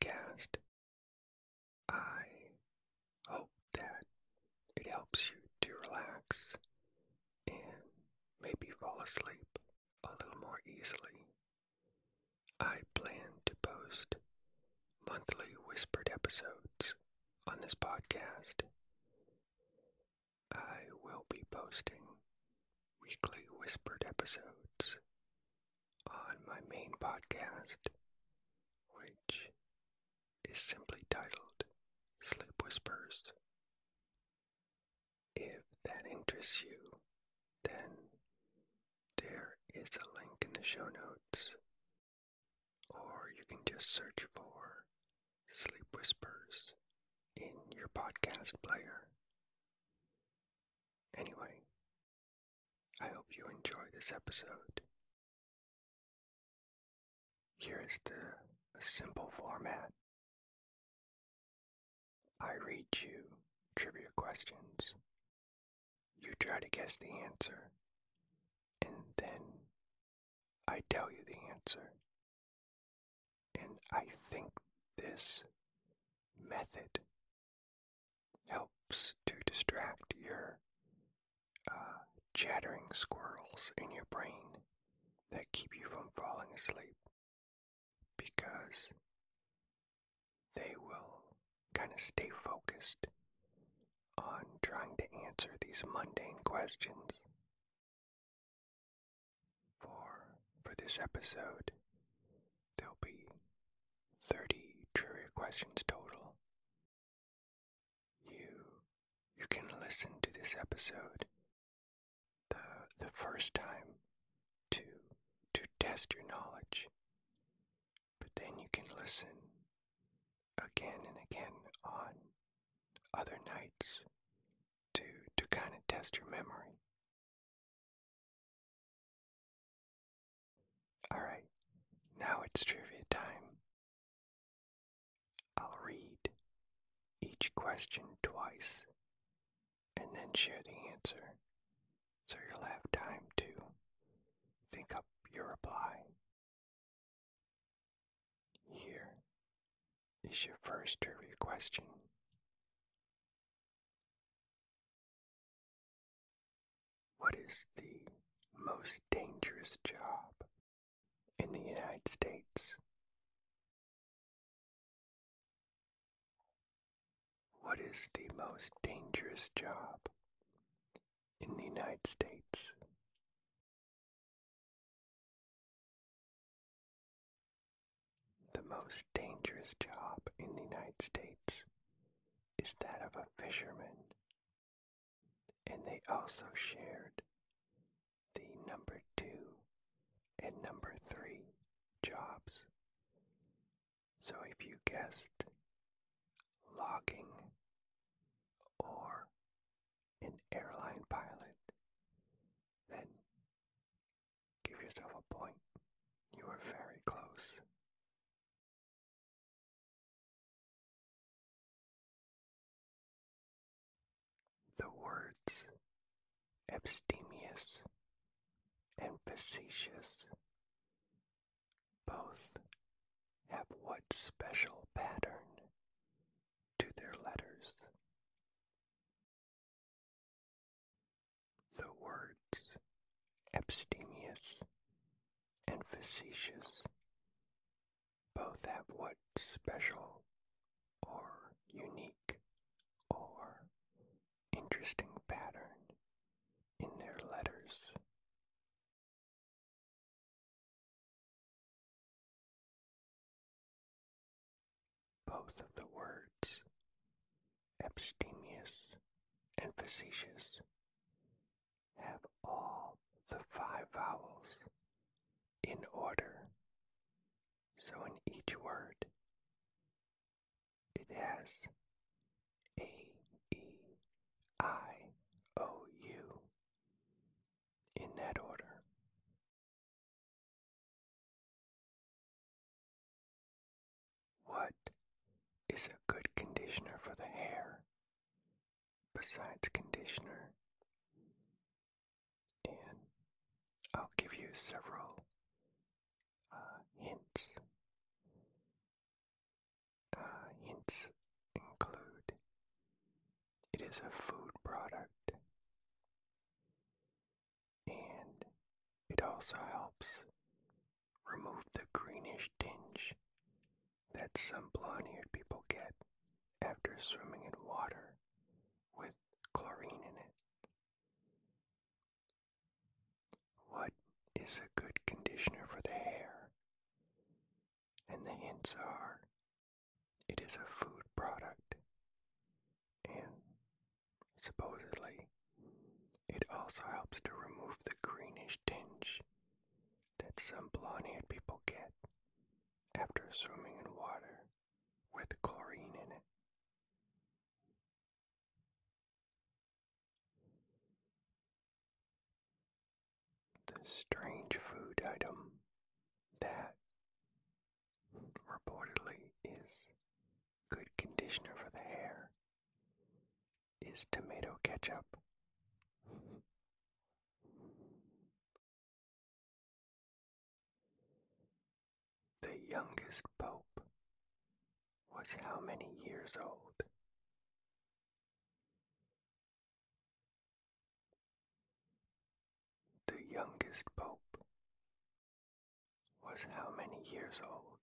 podcast. I hope that it helps you to relax and maybe fall asleep a little more easily. I plan to post monthly whispered episodes on this podcast. I will be posting weekly whispered episodes on my main podcast, which is simply titled Sleep Whispers. If that interests you, then there is a link in the show notes, or you can just search for Sleep Whispers in your podcast player. Anyway, I hope you enjoy this episode. Here is the simple format. I read you trivia questions. You try to guess the answer, and then I tell you the answer. And I think this method helps to distract your uh, chattering squirrels in your brain that keep you from falling asleep because they will kind of stay focused on trying to answer these mundane questions. For for this episode, there'll be 30 trivia questions total. You you can listen to this episode the the first time to to test your knowledge. But then you can listen again and again on other nights to to kind of test your memory. All right. Now it's trivia time. I'll read each question twice and then share the answer so you'll have time to think up your reply. Here is your first trivia question. What is the most dangerous job in the United States? What is the most dangerous job in the United States? The most dangerous job in the United States is that of a fisherman, and they also shared the number two and number three jobs. So if you guessed logging or an airline pilot, then give yourself a point. You are very close. The words abstemious and facetious both have what special pattern to their letters? The words abstemious and facetious both have what special or unique or interesting pattern in their letters. Of the words, abstemious and facetious, is a good conditioner for the hair. Besides conditioner, and I'll give you several uh, hints. Uh, hints include it is a food product and it also helps remove the greenish tinge that some blonde-haired after swimming in water with chlorine in it. What is a good conditioner for the hair? And the hints are it is a food product, and supposedly it also helps to remove the greenish tinge that some blonde haired people get after swimming in water with chlorine in it. Strange food item that reportedly is good conditioner for the hair is tomato ketchup. The youngest pope was how many years old? The youngest pope was how many years old?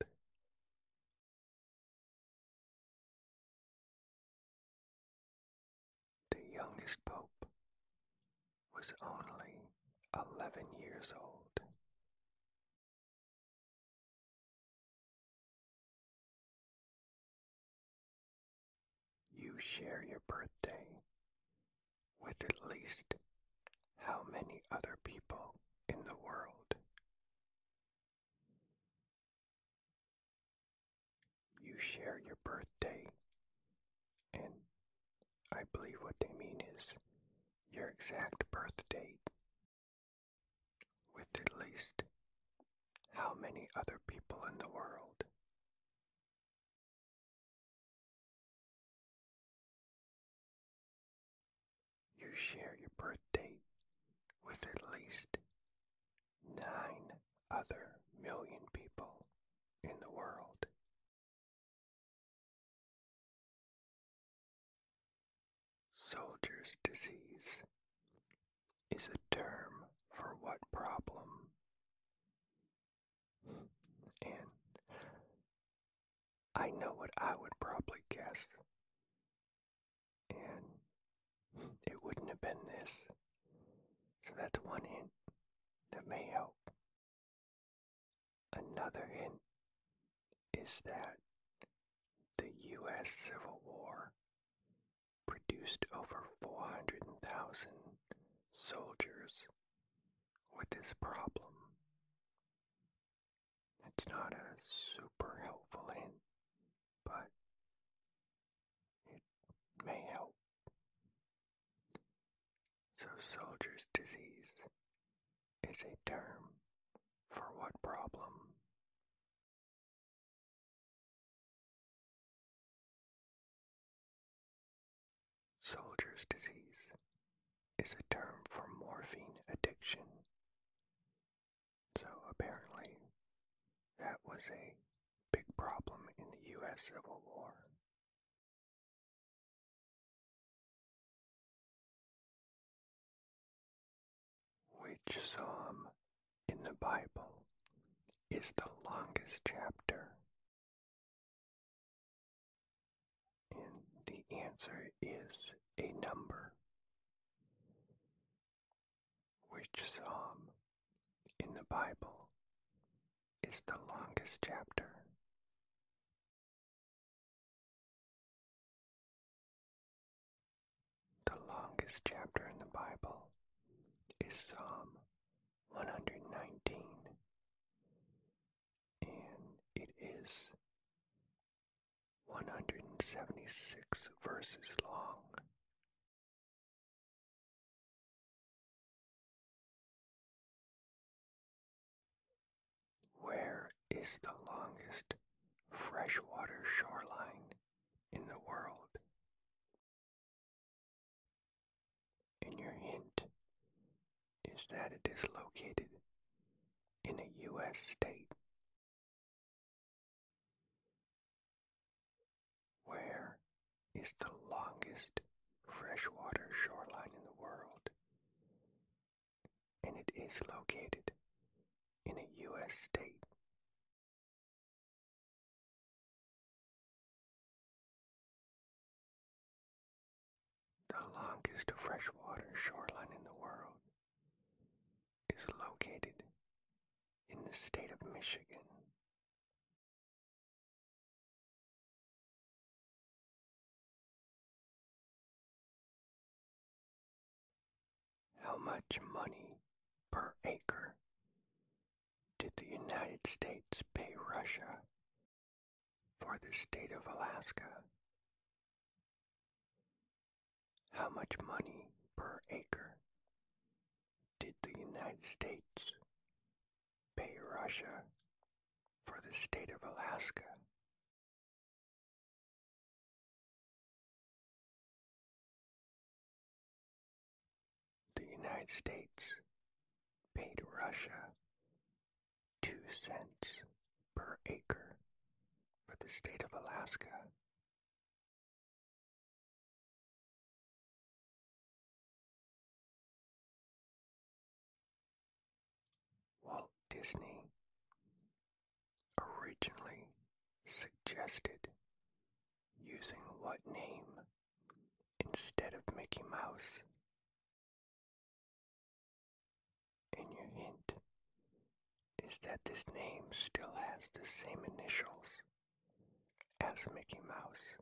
The youngest pope was only 11 years old. You share your birthday with at least how many other people in the world? You share your birthday, and I believe what they mean is your exact birth date with at least how many other people in the world? You share your birth date with at least nine other million people in the world. Soldier's disease is a term for what problem? And I know what I would probably guess. And it wouldn't have been this. So that's one hint that may help. Another hint is that the U.S. Civil War produced over 400,000 soldiers with this problem. It's not a super helpful hint, but it may help. So, soldier's is a term for what problem? Soldier's disease is a term for morphine addiction. So apparently, that was a big problem in the U.S. Civil War. Which psalm in the Bible is the longest chapter? And the answer is a number. Which psalm in the Bible is the longest chapter? The longest chapter in the Bible is Psalm 119, and it is 176 verses long. Where is the longest freshwater shoreline in the world? And your hint is that it is located in a U.S. state. Where is the longest freshwater shoreline in the world, and it is located in a U.S. state. The longest freshwater shoreline in the world is located in the state of Michigan. How much money per acre did the United States pay Russia for the state of Alaska? How much money per acre did the United States Russia for the state of Alaska? The United States paid Russia two cents per acre for the state of Alaska. Walt Disney originally suggested using what name instead of Mickey Mouse? And your hint is that this name still has the same initials as Mickey Mouse.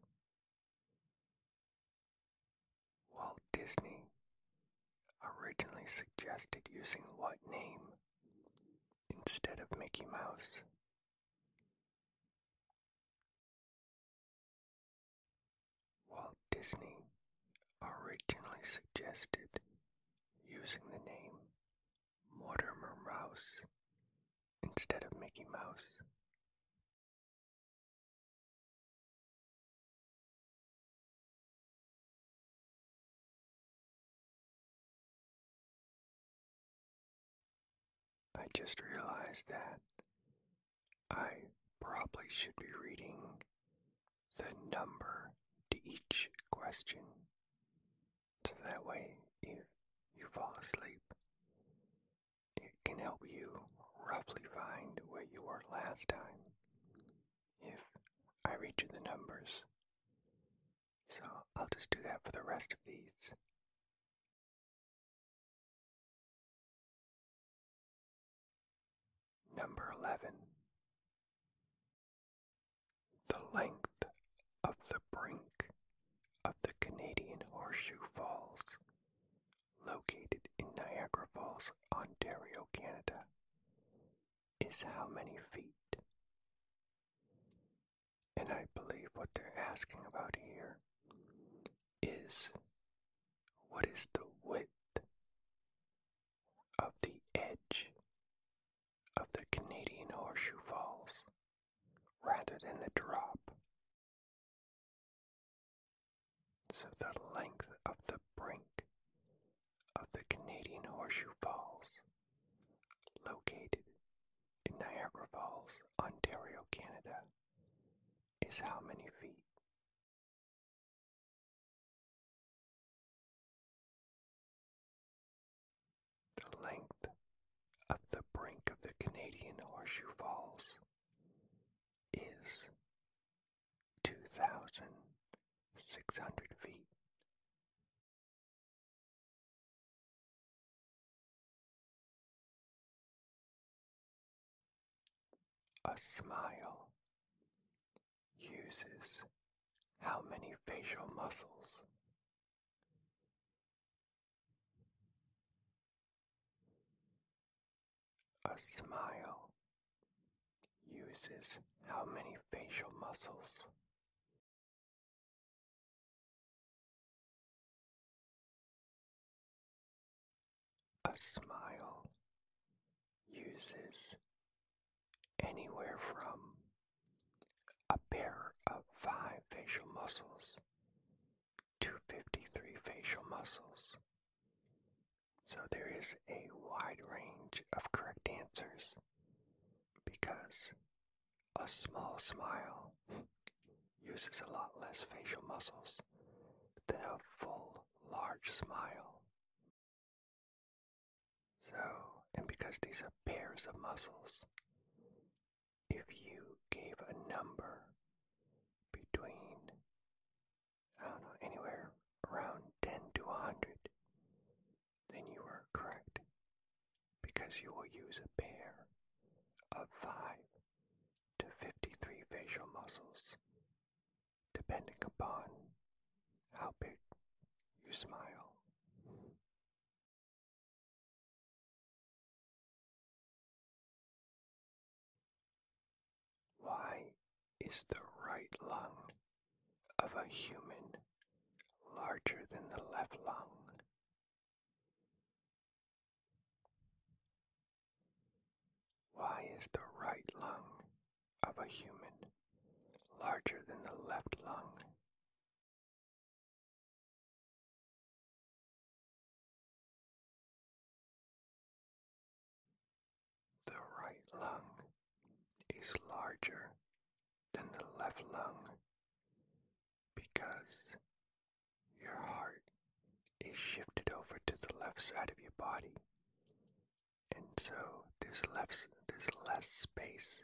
Walt Disney originally suggested using what name instead of Mickey Mouse? Walt Disney originally suggested using the name Mortimer Mouse instead of Mickey Mouse. I just realized that I probably should be reading the number each question so that way if you fall asleep it can help you roughly find where you were last time if I read you the numbers. So I'll just do that for the rest of these. Number 11. The length of the brink of the Canadian Horseshoe Falls, located in Ontario, Canada, is how many feet? And I believe what they're asking about here is what is the width of the edge of the Canadian Horseshoe Falls rather than the drop. So the length of the brink of the Canadian Horseshoe Falls, located in Niagara Falls, Ontario, Canada, is how many feet? The length of the brink of the Canadian Horseshoe Falls is 2,600 A smile uses how many facial muscles? A smile uses how many facial muscles? A smile uses anywhere from a pair of five facial muscles 253 facial muscles. So there is a wide range of correct answers because a small smile uses a lot less facial muscles than a full, large smile. So, and because these are pairs of muscles, if you gave a number between, I don't know, anywhere around 10 to 100, then you are correct because you will use a pair of 5 to 53 facial muscles depending upon how big you smile. Why is the right lung of a human larger than the left lung? Why is the right lung of a human larger than the left lung? The right lung is larger than the left lung because your heart is shifted over to the left side of your body. And so there's less, there's less space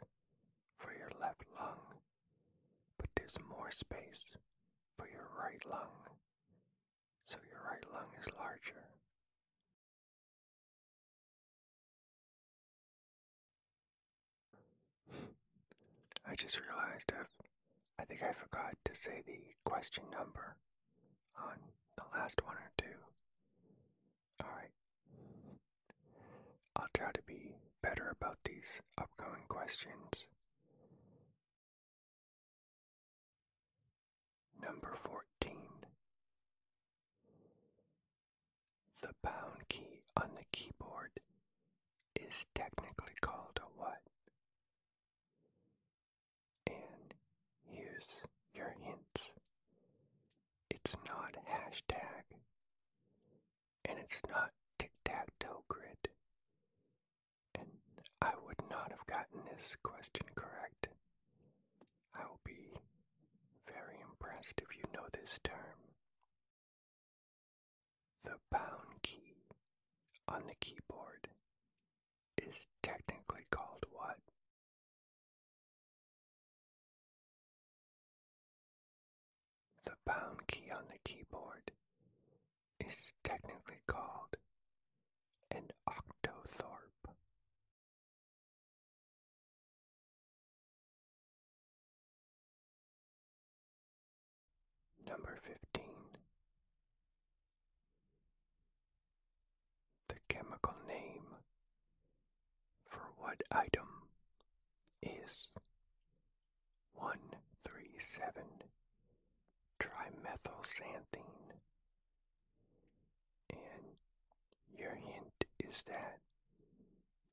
for your left lung, but there's more space for your right lung. So your right lung is larger. I just realized I've, I think I forgot to say the question number on the last one or two. Alright. I'll try to be better about these upcoming questions. Number 14. The pound key on the keyboard is technically called a what? And here's your hints. It's not hashtag, and it's not tic tac toe grid. I would not have gotten this question correct. I will be very impressed if you know this term. The pound key on the keyboard is technically called what? The pound key on the keyboard is technically called an octothorpe. Number 15. The chemical name what item is 137 trimethylxanthine. And your hint is that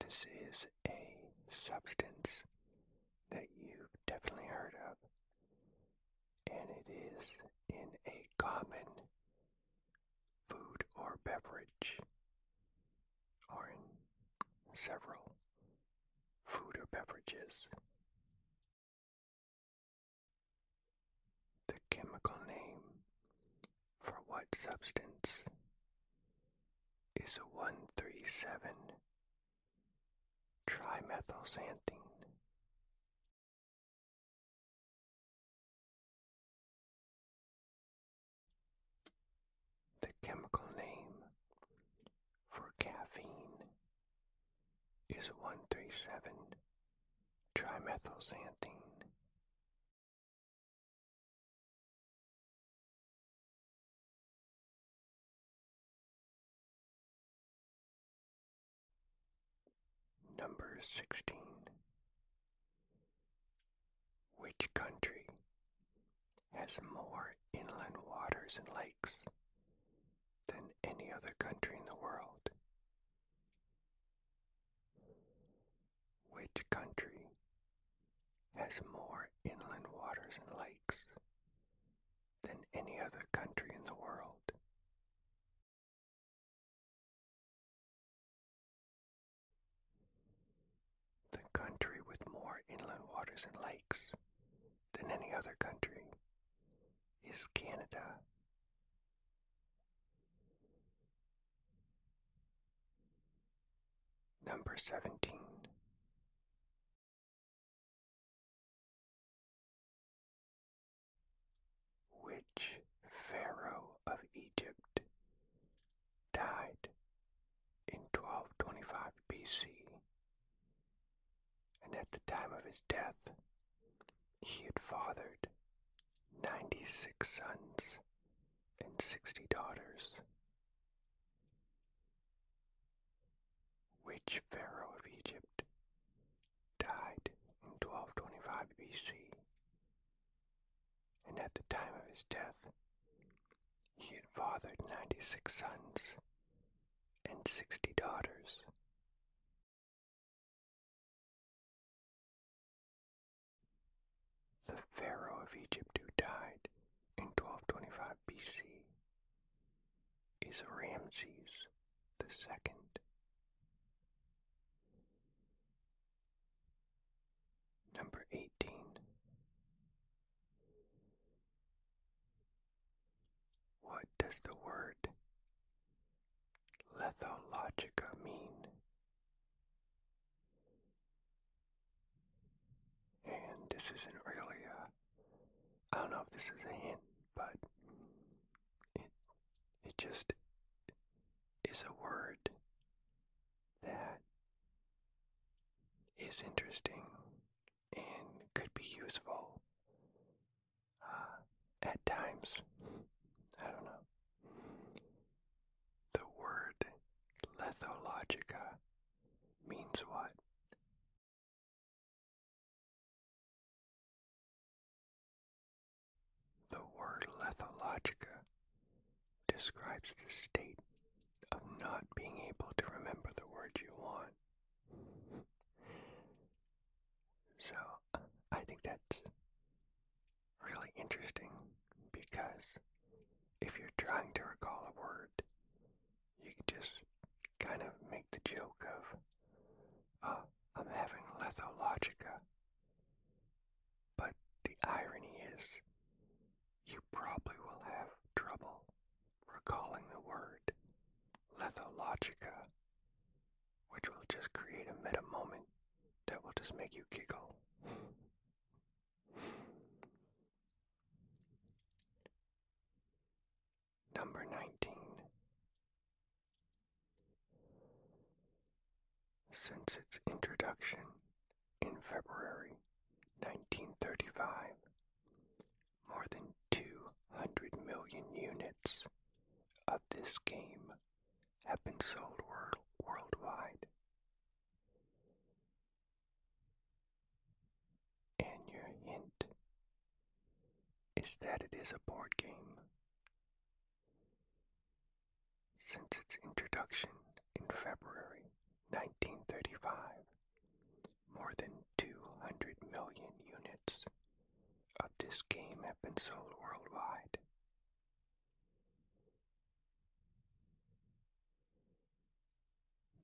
this is a substance that you've definitely heard of, and it is in a common food or beverage, or in several beverages. The chemical name for what substance is a 137 trimethylxanthine. The chemical name for caffeine is 137 trimethylxanthine. Number 16. Which country has more inland waters and lakes than any other country in the world? Which country has more inland waters and lakes than any other country in the world. The country with more inland waters and lakes than any other country is Canada. Number 17. BC? And at the time of his death, he had fathered 96 sons and 60 daughters. Which Pharaoh of Egypt died in 1225 BC? And at the time of his death, he had fathered 96 sons and 60 daughters. The Pharaoh of Egypt who died in 1225 BC is Ramses the Second. Number 18. What does the word lethologica mean? And this isn't really a, I don't know if this is a hint, but it, it just is a word that is interesting and could be useful uh, at times. I don't know. The word lethologica means what? The word lethologica describes the state not being able to remember the word you want. So, I think that's really interesting because if you're trying to recall a word, you just kind of make the joke of, oh, I'm having lethologica. But the irony is, you probably will have trouble recalling the word lethologica, which will just create a meta moment that will just make you giggle. Number 19. Since its introduction in February 1935, more than 200 million units of this game have been sold world, worldwide. And your hint is that it is a board game. Since its introduction in February 1935, more than 200 million units of this game have been sold worldwide.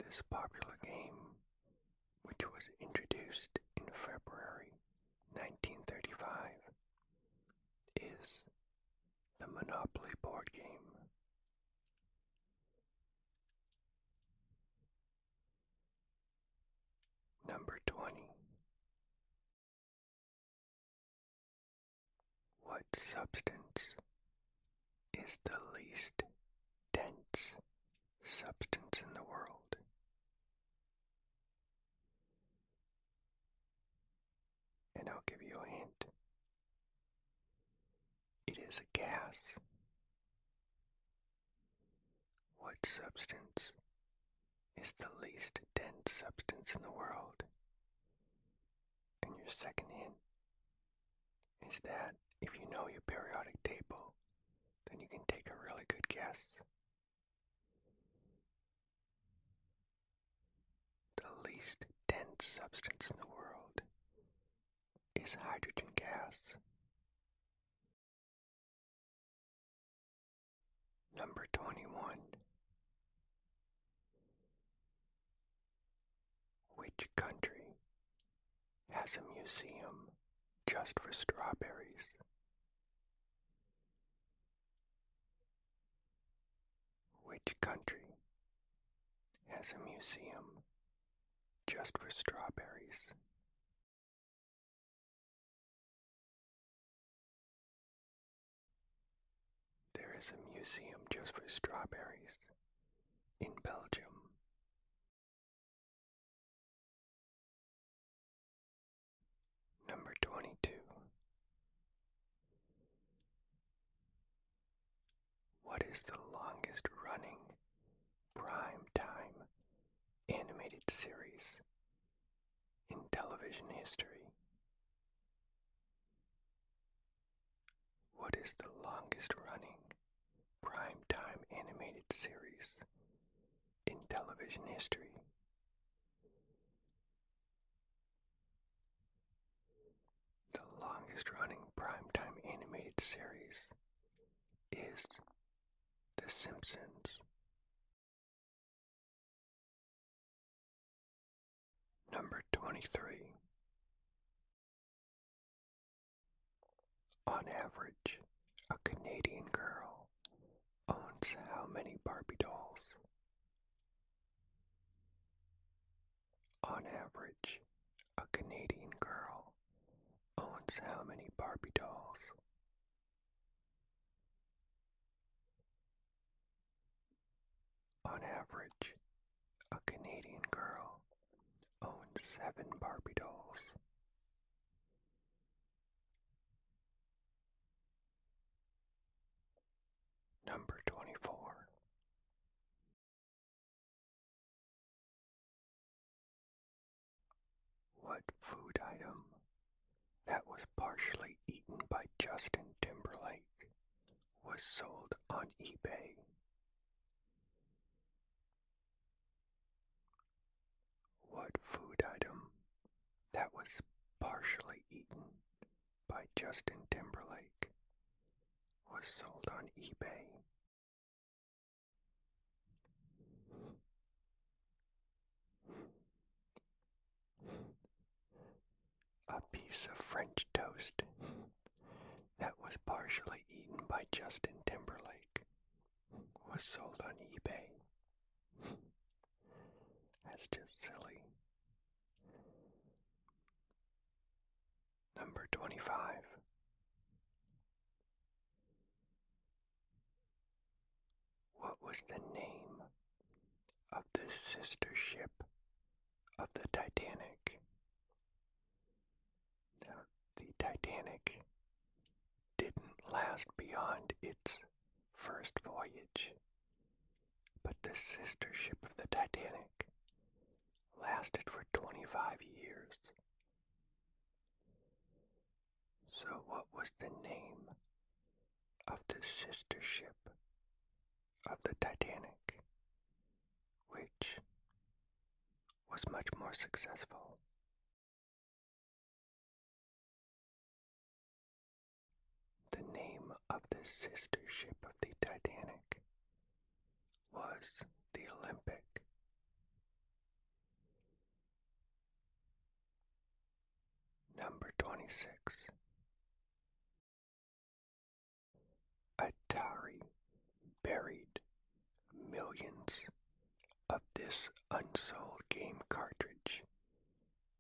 This popular game, which was introduced in February 1935, is the Monopoly board game. Number 20. What substance is the least dense substance in the world? And I'll give you a hint. It a gas. What substance is the least dense substance in the world? And your second hint is that if you know your periodic table, then you can take a really good guess. The least dense substance in the world is hydrogen gas. Number 21. Which country has a museum just for strawberries? Which country has a museum just for strawberries. There is a museum just for strawberries in Belgium. Number 22. What is the longest running prime time animated series in television history? What is the longest running prime time animated series in television history? The longest running primetime animated series is The Simpsons. Number 23. On average, a Canadian girl many Barbie dolls? On average, a Canadian girl owns how many Barbie dolls? On average, a Canadian girl owns seven Barbie dolls. Number 24. What food item that was partially eaten by Justin Timberlake was sold on eBay? What food item that was partially eaten by Justin Timberlake was sold on eBay? A piece of French toast that was partially eaten by Justin Timberlake was sold on eBay. That's just silly. Number 25. What was the name of the sister ship of the Titanic? The Titanic didn't last beyond its first voyage, but the sister ship of the Titanic lasted for 25 years. So, what was the name of the sister ship of the Titanic, which was much more successful? Of the sister ship of the Titanic was the Olympic. Number 26. Atari buried millions of this unsold game cartridge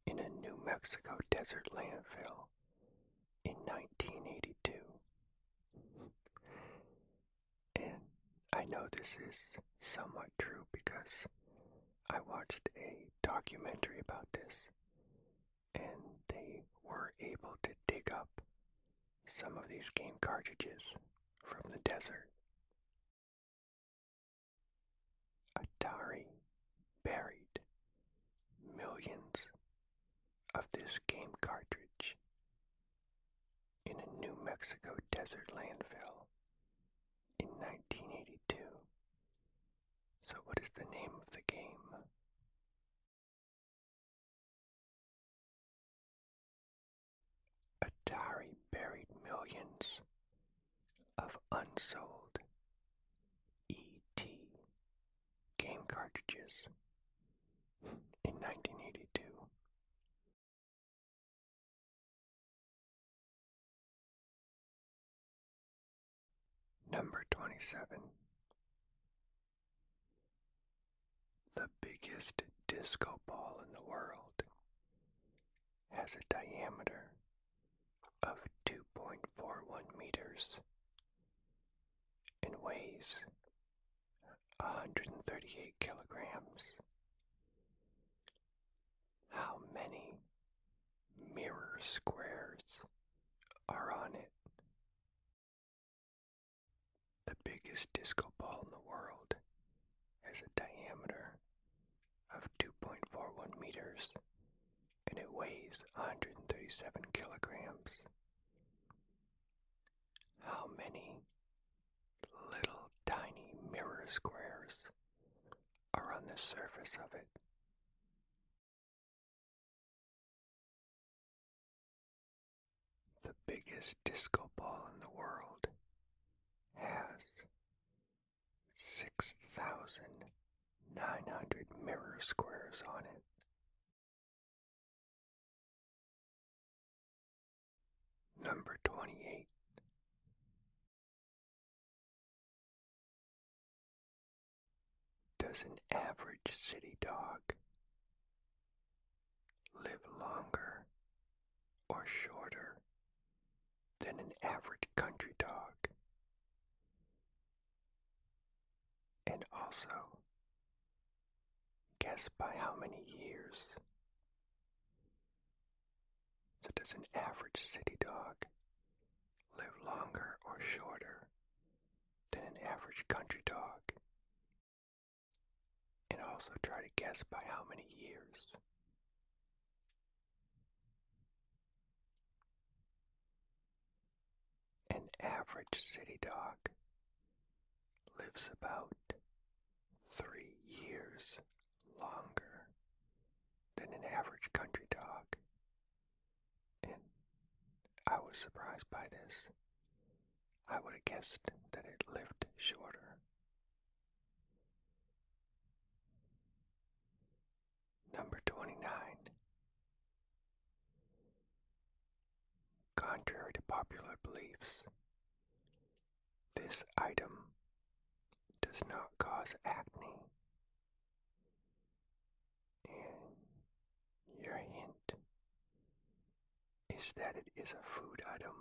in a New Mexico desert landfill in 1982. And I know this is somewhat true because I watched a documentary about this, and they were able to dig up some of these game cartridges from the desert. Atari buried millions of this game cartridge in a New Mexico desert landfill in 1982. So, what is the name of the game? Atari buried millions of unsold ET game cartridges in 1982. Number 27. The biggest disco ball in the world has a diameter of 2.41 meters and weighs 138 kilograms. How many mirror squares are on it? The biggest disco ball in the world has a diameter of 2.41 meters and it weighs 137 kilograms. How many little tiny mirror squares are on the surface of it? The biggest disco ball in the world has 6,900 mirror squares on it. Number 28. Does an average city dog live longer or shorter than an average country dog? And also, guess by how many years? So, does an average city dog live longer or shorter than an average country dog? And also try to guess by how many years. An average city dog lives about three years longer than an average country dog. I was surprised by this. I would have guessed that it lived shorter. Number 29. Contrary to popular beliefs, this item does not cause acne. And your hint is that it is a food item.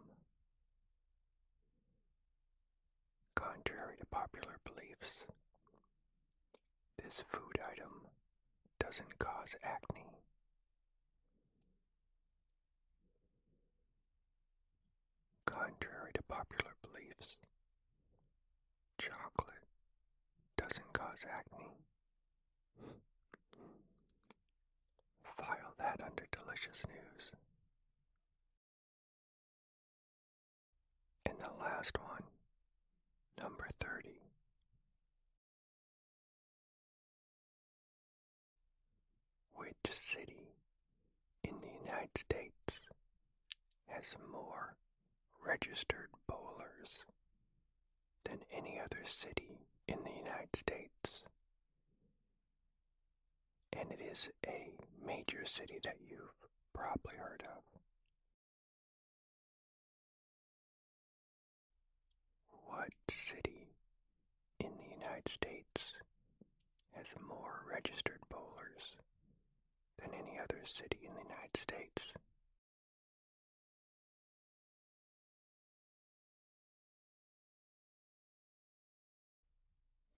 Contrary to popular beliefs, this food item doesn't cause acne. Contrary to popular beliefs, chocolate doesn't cause acne. File that under delicious news. The last one, number 30. Which city in the United States has more registered bowlers than any other city in the United States? And it is a major city that you've probably heard of. What city in the United States has more registered bowlers than any other city in the United States?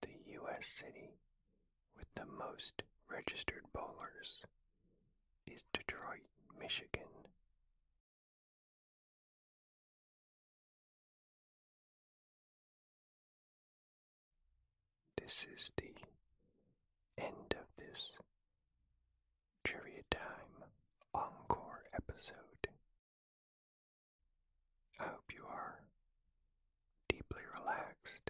The U.S. city with the most registered bowlers is Detroit, Michigan. this is the end of this Trivia Time Encore episode. I hope you are deeply relaxed